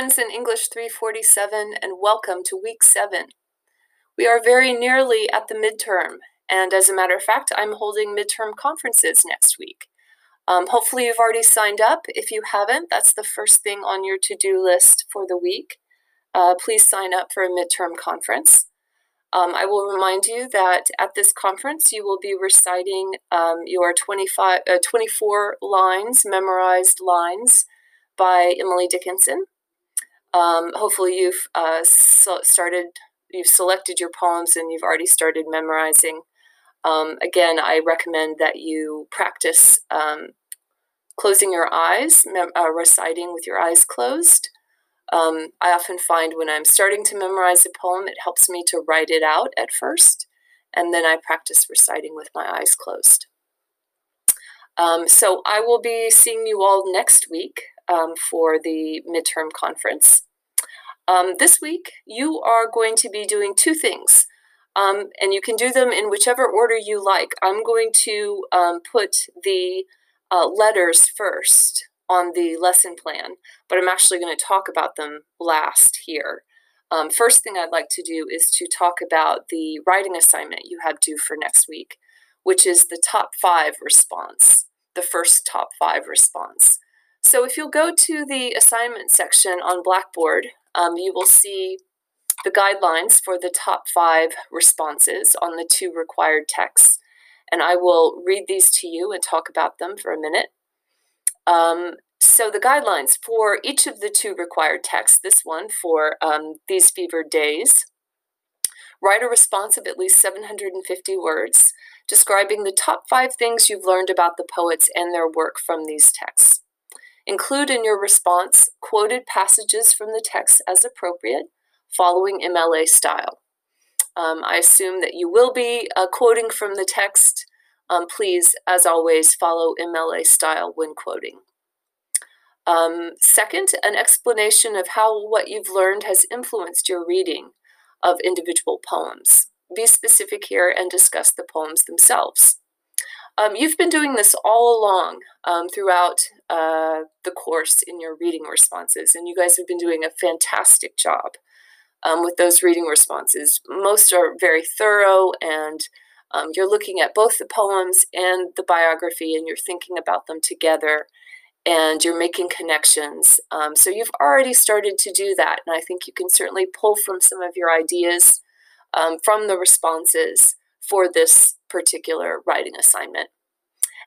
friends in English 347, and welcome to week seven. We are very nearly at the midterm, and as a matter of fact, I'm holding midterm conferences next week. Um, hopefully, you've already signed up. If you haven't, that's the first thing on your to do list for the week. Uh, please sign up for a midterm conference. Um, I will remind you that at this conference, you will be reciting um, your 25, uh, 24 lines, memorized lines by Emily Dickinson. Um, hopefully, you've uh, so started, you've selected your poems and you've already started memorizing. Um, again, I recommend that you practice um, closing your eyes, mem- uh, reciting with your eyes closed. Um, I often find when I'm starting to memorize a poem, it helps me to write it out at first, and then I practice reciting with my eyes closed. Um, so I will be seeing you all next week um, for the midterm conference. Um, this week, you are going to be doing two things, um, and you can do them in whichever order you like. I'm going to um, put the uh, letters first on the lesson plan, but I'm actually going to talk about them last here. Um, first thing I'd like to do is to talk about the writing assignment you have due for next week, which is the top five response, the first top five response. So if you'll go to the assignment section on Blackboard, um, you will see the guidelines for the top five responses on the two required texts. And I will read these to you and talk about them for a minute. Um, so the guidelines for each of the two required texts, this one for um, These fever Days, write a response of at least 750 words describing the top five things you've learned about the poets and their work from these texts. Include in your response quoted passages from the text as appropriate, following MLA style. Um, I assume that you will be uh, quoting from the text um, please, as always, follow MLA style when quoting. Um, second, an explanation of how what you've learned has influenced your reading of individual poems. Be specific here and discuss the poems themselves. Um, you've been doing this all along um, throughout uh, the course in your reading responses, and you guys have been doing a fantastic job um, with those reading responses. Most are very thorough and um, you're looking at both the poems and the biography and you're thinking about them together and you're making connections. Um, so you've already started to do that. And I think you can certainly pull from some of your ideas um, from the responses for this particular writing assignment.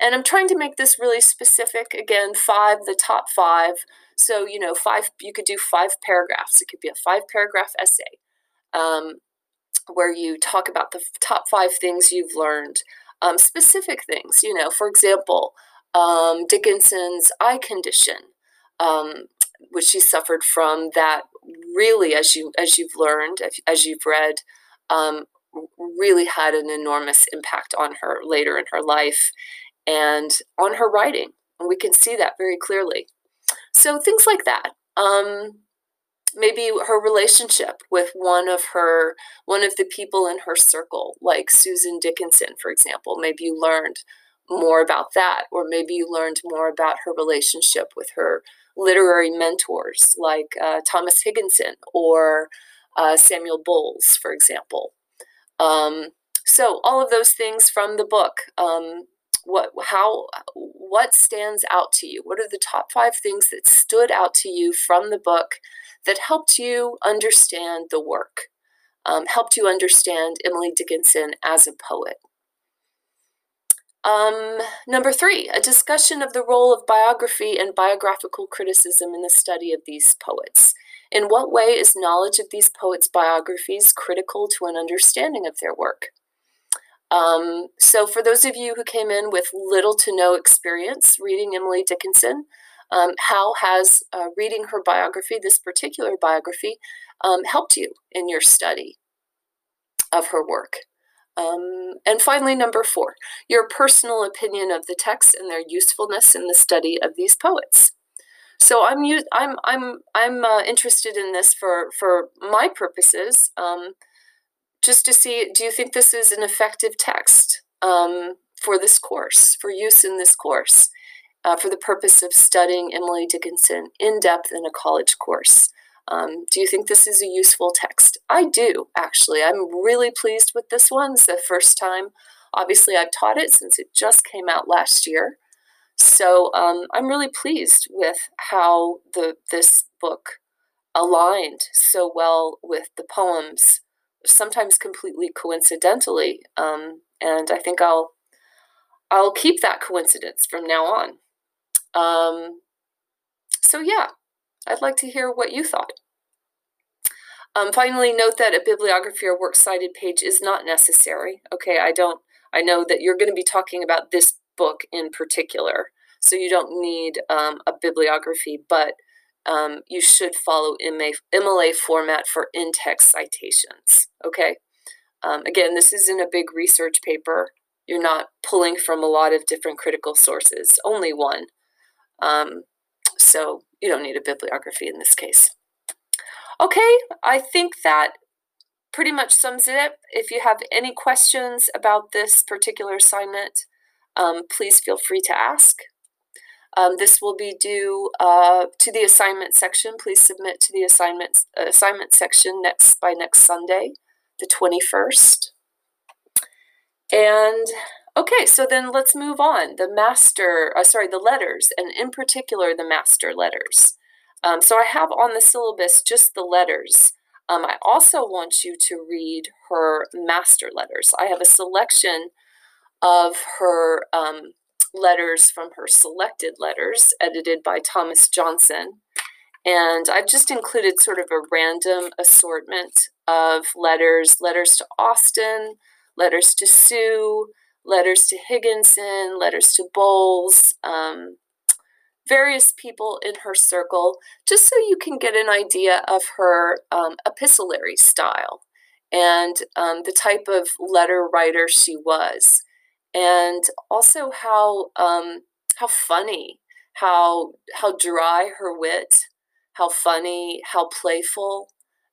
And I'm trying to make this really specific. Again, five, the top five. So, you know, five, you could do five paragraphs. It could be a five paragraph essay. Um, where you talk about the top five things you've learned, um, specific things. You know, for example, um, Dickinson's eye condition, um, which she suffered from, that really, as you as you've learned, as you've read, um, really had an enormous impact on her later in her life and on her writing. And we can see that very clearly. So things like that. Um, maybe her relationship with one of her one of the people in her circle like susan dickinson for example maybe you learned more about that or maybe you learned more about her relationship with her literary mentors like uh, thomas higginson or uh, samuel bowles for example um, so all of those things from the book um, what how what stands out to you what are the top five things that stood out to you from the book that helped you understand the work, um, helped you understand Emily Dickinson as a poet. Um, number three, a discussion of the role of biography and biographical criticism in the study of these poets. In what way is knowledge of these poets' biographies critical to an understanding of their work? Um, so, for those of you who came in with little to no experience reading Emily Dickinson, um, how has uh, reading her biography, this particular biography, um, helped you in your study of her work? Um, and finally, number four, your personal opinion of the texts and their usefulness in the study of these poets. So I'm I'm I'm I'm uh, interested in this for for my purposes, um, just to see. Do you think this is an effective text um, for this course, for use in this course? uh, for the purpose of studying Emily Dickinson in depth in a college course. Um, do you think this is a useful text? I do, actually. I'm really pleased with this one. It's the first time, obviously, I've taught it since it just came out last year. So um, I'm really pleased with how the this book aligned so well with the poems, sometimes completely coincidentally. Um, and I think I'll I'll keep that coincidence from now on. Um, so yeah, I'd like to hear what you thought. Um, finally, note that a bibliography or works cited page is not necessary. Okay, I don't. I know that you're going to be talking about this book in particular, so you don't need um, a bibliography, but um, you should follow MA, MLA format for in-text citations. Okay. Um, again, this isn't a big research paper. You're not pulling from a lot of different critical sources, only one. Um, so you don't need a bibliography in this case. Okay, I think that pretty much sums it up. If you have any questions about this particular assignment, um, please feel free to ask. Um, this will be due uh, to the assignment section. Please submit to the assignment uh, assignment section next by next Sunday, the 21st. And okay, so then let's move on. The master, uh, sorry, the letters, and in particular the master letters. Um, so I have on the syllabus just the letters. Um, I also want you to read her master letters. I have a selection of her um, letters from her selected letters, edited by Thomas Johnson. And I've just included sort of a random assortment of letters letters to Austin, letters to Sue, letters to Higginson, letters to Bowles, um, various people in her circle, just so you can get an idea of her um, epistolary style and um, the type of letter writer she was and also how um, how funny, how how dry her wit, how funny, how playful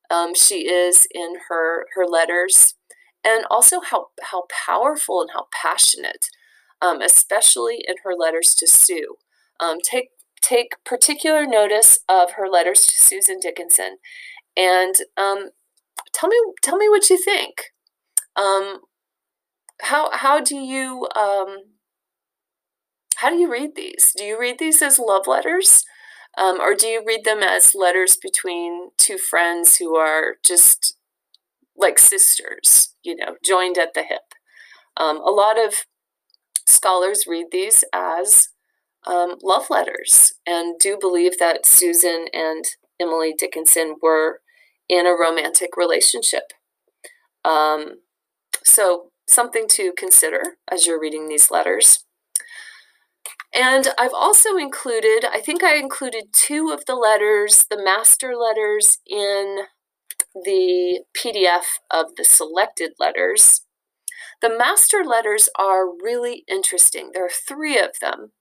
um, she is in her her letters, and also how how powerful and how passionate, um, especially in her letters to Sue. Um, take take particular notice of her letters to Susan Dickinson, and um, tell me tell me what you think. Um, how how do you um, how do you read these? Do you read these as love letters, um, or do you read them as letters between two friends who are just like sisters, you know, joined at the hip? Um, a lot of scholars read these as um, love letters and do believe that Susan and Emily Dickinson were in a romantic relationship. Um, so something to consider as you're reading these letters. And I've also included, I think I included two of the letters, the master letters, in the PDF of the selected letters. The master letters are really interesting. There are three of them,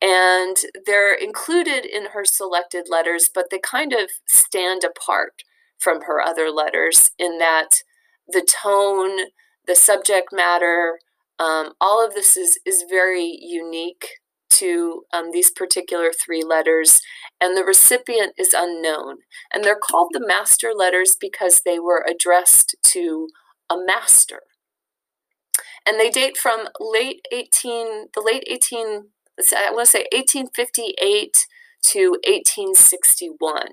and they're included in her selected letters, but they kind of stand apart from her other letters in that the tone, the subject matter, um, all of this is, is very unique to um, these particular three letters, and the recipient is unknown. And they're called the master letters because they were addressed to a master. And they date from late 18, the late 18, I want to say 1858 to 1861.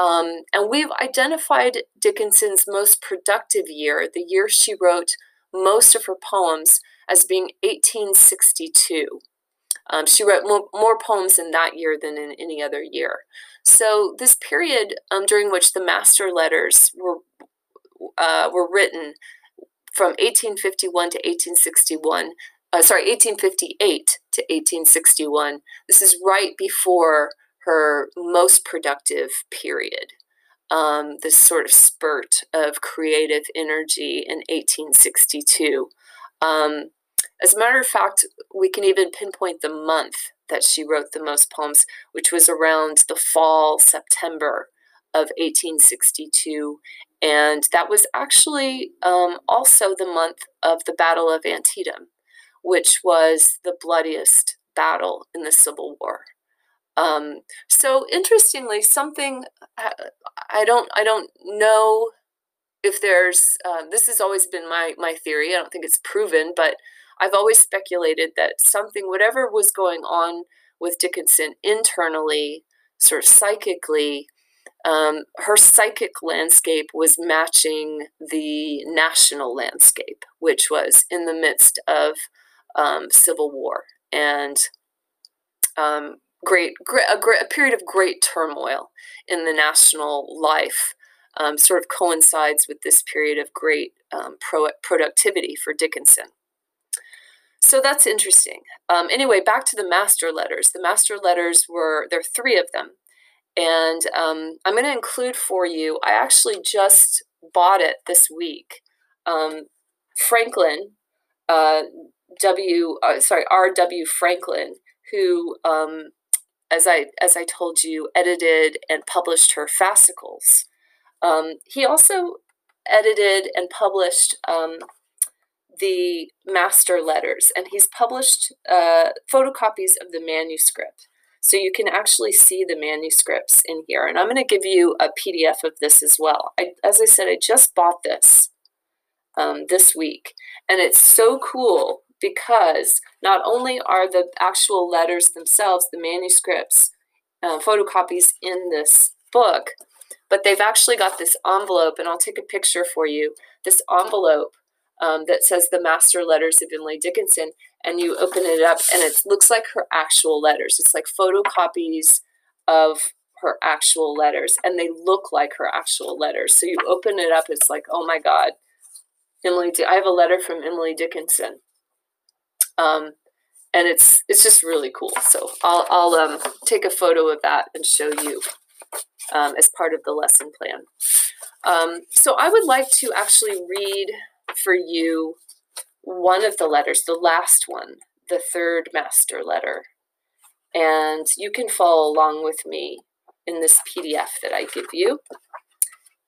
Um, and we've identified Dickinson's most productive year, the year she wrote most of her poems, as being 1862. Um, she wrote more, more, poems in that year than in any other year. So this period um, during which the master letters were uh, were written from 1851 to 1861, uh, sorry, 1858 to 1861. This is right before her most productive period. Um, this sort of spurt of creative energy in 1862. Um, as a matter of fact, we can even pinpoint the month that she wrote the most poems, which was around the fall, September of 1862. And that was actually um, also the month of the Battle of Antietam, which was the bloodiest battle in the Civil War. Um, so interestingly, something I, I don't I don't know if there's uh, this has always been my my theory. I don't think it's proven, but I've always speculated that something, whatever was going on with Dickinson internally, sort of psychically, um, her psychic landscape was matching the national landscape, which was in the midst of um, civil war and um, great, great, a great, a period of great turmoil in the national life. Um, sort of coincides with this period of great um, pro- productivity for Dickinson. So that's interesting. Um, anyway, back to the master letters. The master letters were, there are three of them. And um, I'm going to include for you, I actually just bought it this week. Um, Franklin, uh, W, uh, sorry, R.W. Franklin, who, um, as I as I told you, edited and published her fascicles. Um, he also edited and published um, the master letters, and he's published uh, photocopies of the manuscript. So you can actually see the manuscripts in here. And I'm going to give you a PDF of this as well. I, as I said, I just bought this um, this week. And it's so cool because not only are the actual letters themselves, the manuscripts, uh, photocopies in this book, but they've actually got this envelope, and I'll take a picture for you. This envelope um, that says the master letters of Emily Dickinson, and you open it up, and it looks like her actual letters. It's like photocopies of her actual letters, and they look like her actual letters. So you open it up, it's like, oh my God, Emily. I have a letter from Emily Dickinson, um, and it's it's just really cool. So I'll I'll um, take a photo of that and show you um, as part of the lesson plan. Um, so I would like to actually read for you one of the letters, the last one, the third master letter. And you can follow along with me in this PDF that I give you.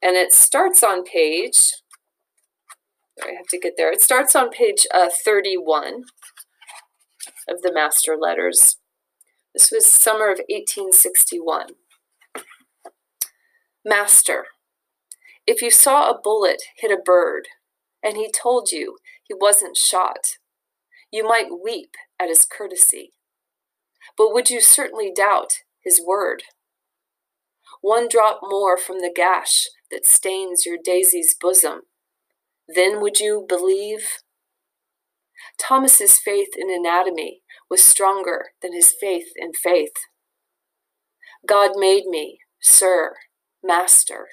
And it starts on page, I have to get there. It starts on page uh, 31 of the master letters. This was summer of 1861. Master, if you saw a bullet hit a bird, and he told you he wasn't shot. You might weep at his courtesy, but would you certainly doubt his word? One drop more from the gash that stains your daisy's bosom, then would you believe? Thomas's faith in anatomy was stronger than his faith in faith. God made me, sir, master.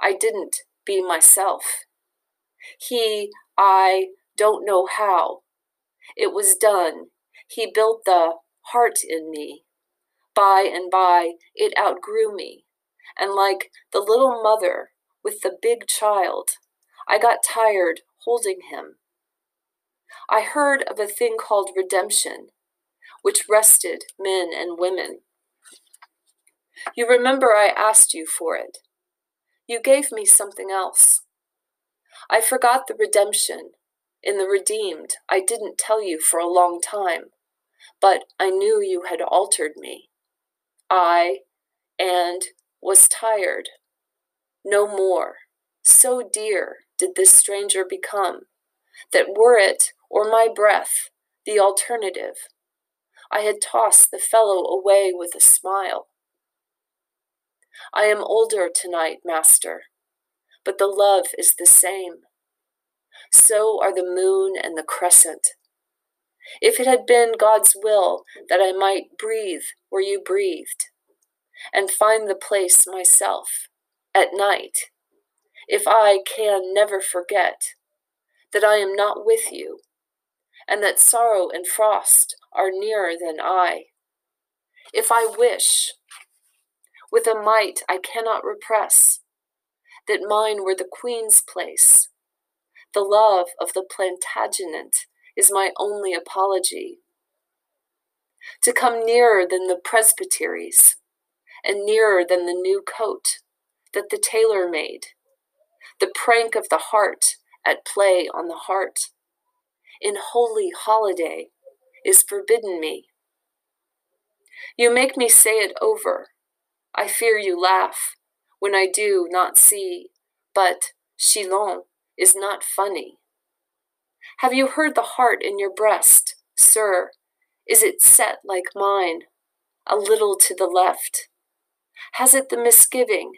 I didn't be myself. He, I don't know how. It was done. He built the heart in me. By and by, it outgrew me. And like the little mother with the big child, I got tired holding him. I heard of a thing called redemption, which rested men and women. You remember I asked you for it. You gave me something else. I forgot the redemption. In the redeemed, I didn't tell you for a long time, but I knew you had altered me. I, and was tired. No more. So dear did this stranger become, that were it or my breath the alternative, I had tossed the fellow away with a smile. I am older tonight, master, but the love is the same. So are the moon and the crescent. If it had been God's will that I might breathe where you breathed, and find the place myself at night, if I can never forget that I am not with you, and that sorrow and frost are nearer than I, if I wish, with a might I cannot repress, that mine were the Queen's place. The love of the Plantagenet is my only apology. To come nearer than the presbyteries, and nearer than the new coat that the tailor made, the prank of the heart at play on the heart, in holy holiday is forbidden me, You make me say it over. I fear you laugh when I do not see, but Chillon is not funny. Have you heard the heart in your breast, sir? Is it set like mine, a little to the left? Has it the misgiving?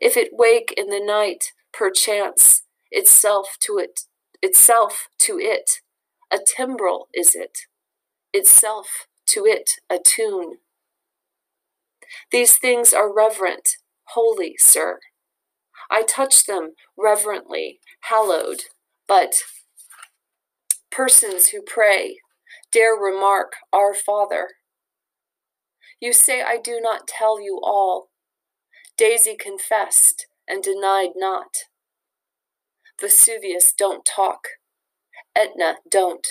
If it wake in the night, perchance, itself to it, itself to it, a timbrel is it, itself to it a tune. These things are reverent, holy, sir. I touch them reverently, hallowed, but persons who pray dare remark, Our Father. You say I do not tell you all. Daisy confessed and denied not. Vesuvius don't talk. Etna don't.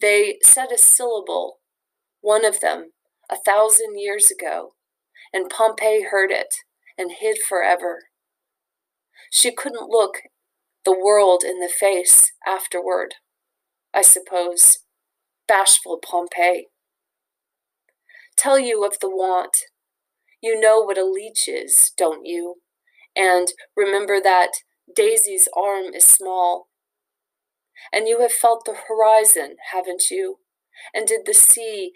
They said a syllable, one of them, a thousand years ago, and Pompeii heard it and hid forever. She couldn't look the world in the face afterward, I suppose. Bashful Pompeii. Tell you of the want. You know what a leech is, don't you? And remember that Daisy's arm is small. And you have felt the horizon, haven't you? And did the sea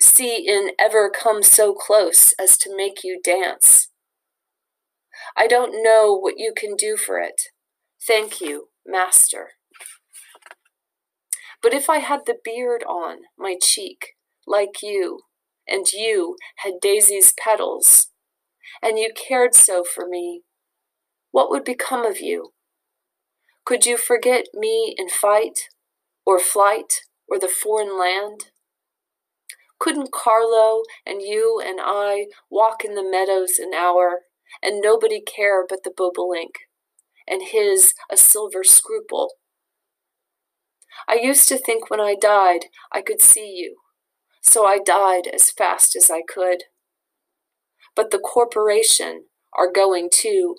sea in ever come so close as to make you dance? I don't know what you can do for it. Thank you, Master. But if I had the beard on my cheek, like you, and you had Daisy's petals, and you cared so for me, what would become of you? Could you forget me in fight, or flight, or the foreign land? Couldn't Carlo and you and I walk in the meadows an hour, and nobody care but the bobolink, and his a silver scruple? I used to think when I died I could see you, so I died as fast as I could. But the corporation are going too,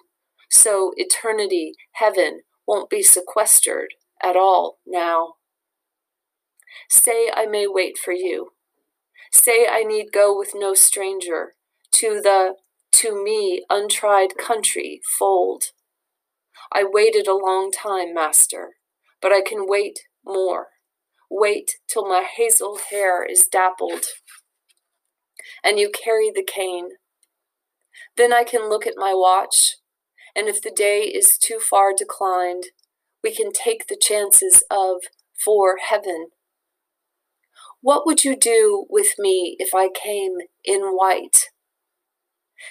so eternity, heaven, won't be sequestered at all now. Say I may wait for you. Say I need go with no stranger to the, to me, untried country fold. I waited a long time, master, but I can wait more. Wait till my hazel hair is dappled and you carry the cane. Then I can look at my watch, and if the day is too far declined, we can take the chances of for heaven. What would you do with me if I came in white?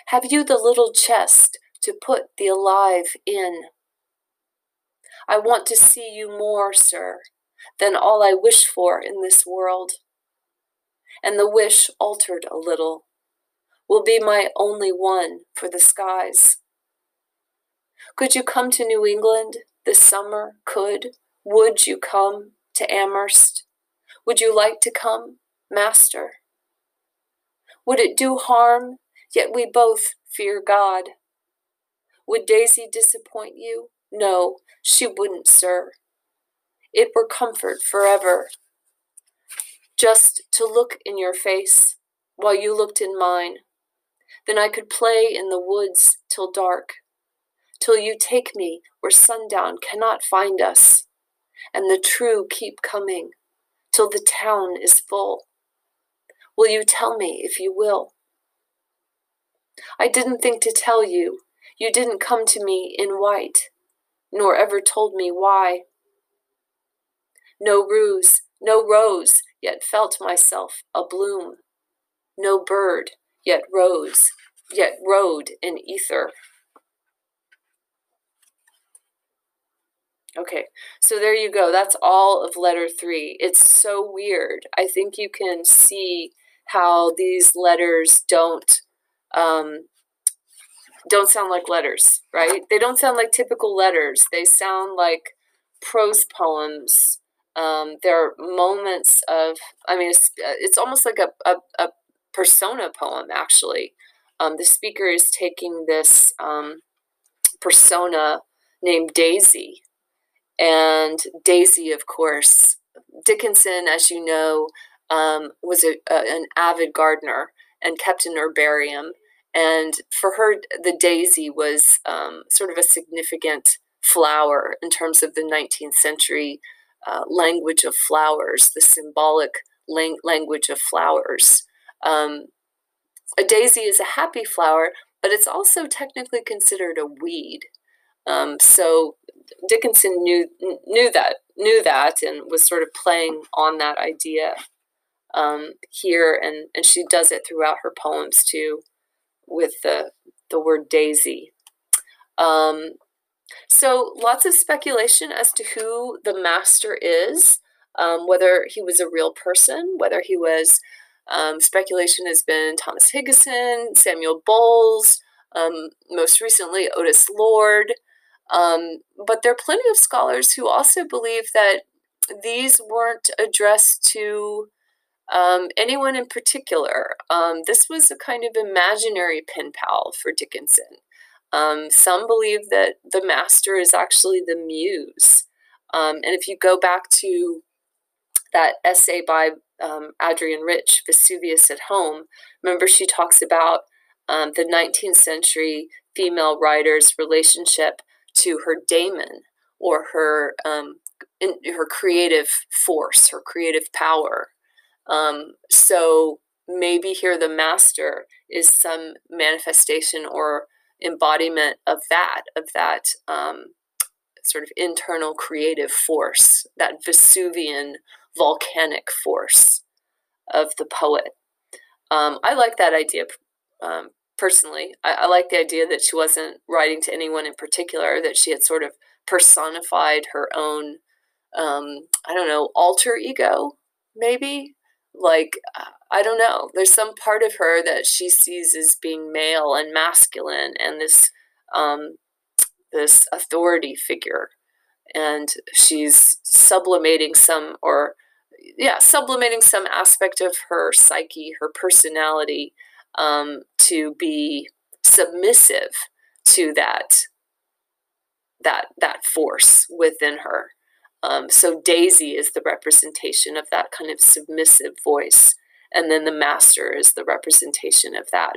Have you the little chest to put the alive in? I want to see you more, sir, than all I wish for in this world. And the wish altered a little, will be my only one for the skies. Could you come to New England this summer? Could, would you come to Amherst? Would you like to come, Master? Would it do harm, yet we both fear God? Would Daisy disappoint you? No, she wouldn't, sir it were comfort forever. Just to look in your face while you looked in mine. Then I could play in the woods till dark, till you take me where sundown cannot find us, and the true keep coming, till the town is full. Will you tell me if you will? I didn't think to tell you. You didn't come to me in white, nor ever told me why no ruse, no rose, yet felt myself a bloom. No bird, yet rose, yet rode in ether. Okay, so there you go. That's all of letter three. It's so weird. I think you can see how these letters don't um, don't sound like letters, right? They don't sound like typical letters. They sound like prose poems um, there are moments of, I mean, it's, uh, it's almost like a, a, a persona poem, actually. Um, the speaker is taking this um, persona named Daisy. And Daisy, of course, Dickinson, as you know, um, was a, a, an avid gardener and kept an herbarium. And for her, the daisy was um, sort of a significant flower in terms of the 19th century uh, language of flowers, the symbolic lang- language of flowers. Um, a daisy is a happy flower, but it's also technically considered a weed. Um, so Dickinson knew knew that knew that and was sort of playing on that idea um, here, and and she does it throughout her poems too, with the the word daisy. Um, so lots of speculation as to who the master is, um, whether he was a real person, whether he was. Um, speculation has been Thomas Higginson, Samuel Bowles, um, most recently Otis Lord. Um, but there are plenty of scholars who also believe that these weren't addressed to um, anyone in particular. Um, this was a kind of imaginary pen pal for Dickinson. Um, some believe that the master is actually the muse. And if you go back to that essay by um, Adrienne Rich, Vesuvius at Home, remember she talks about um, the 19th century female writer's relationship to her daemon or her um, in, her creative force, her creative power. Um, so maybe here the master is some manifestation or embodiment of that, of that um, sort of internal creative force, that Vesuvian volcanic force of the poet. Um, I like that idea um, personally. I, I like the idea that she wasn't writing to anyone in particular, that she had sort of personified her own, um, I don't know, alter ego, maybe. Like, I don't know. There's some part of her that she sees as being male and masculine and this um, this authority figure. And she's sublimating some, or yeah, sublimating some aspect of her psyche, her personality, um, to be submissive to that that that force within her. Um, so Daisy is the representation of that kind of submissive voice, and then the master is the representation of that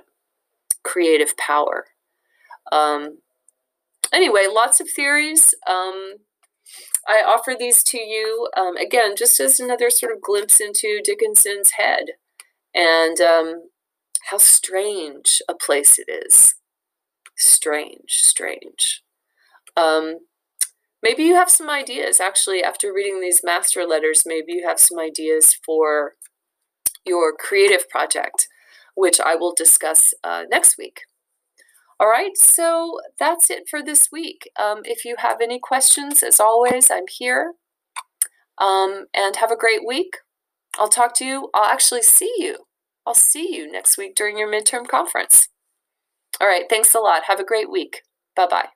creative power. Um, anyway, lots of theories. Um, I offer these to you um, again, just as another sort of glimpse into Dickinson's head, and um, how strange a place it is. Strange, strange. Um, maybe you have some ideas, actually, after reading these master letters, maybe you have some ideas for your creative project, which I will discuss uh, next week. All right, so that's it for this week. Um, if you have any questions, as always, I'm here. Um, and have a great week. I'll talk to you. I'll actually see you I'll see you next week during your midterm conference. All right, thanks a lot. Have a great week. Bye bye.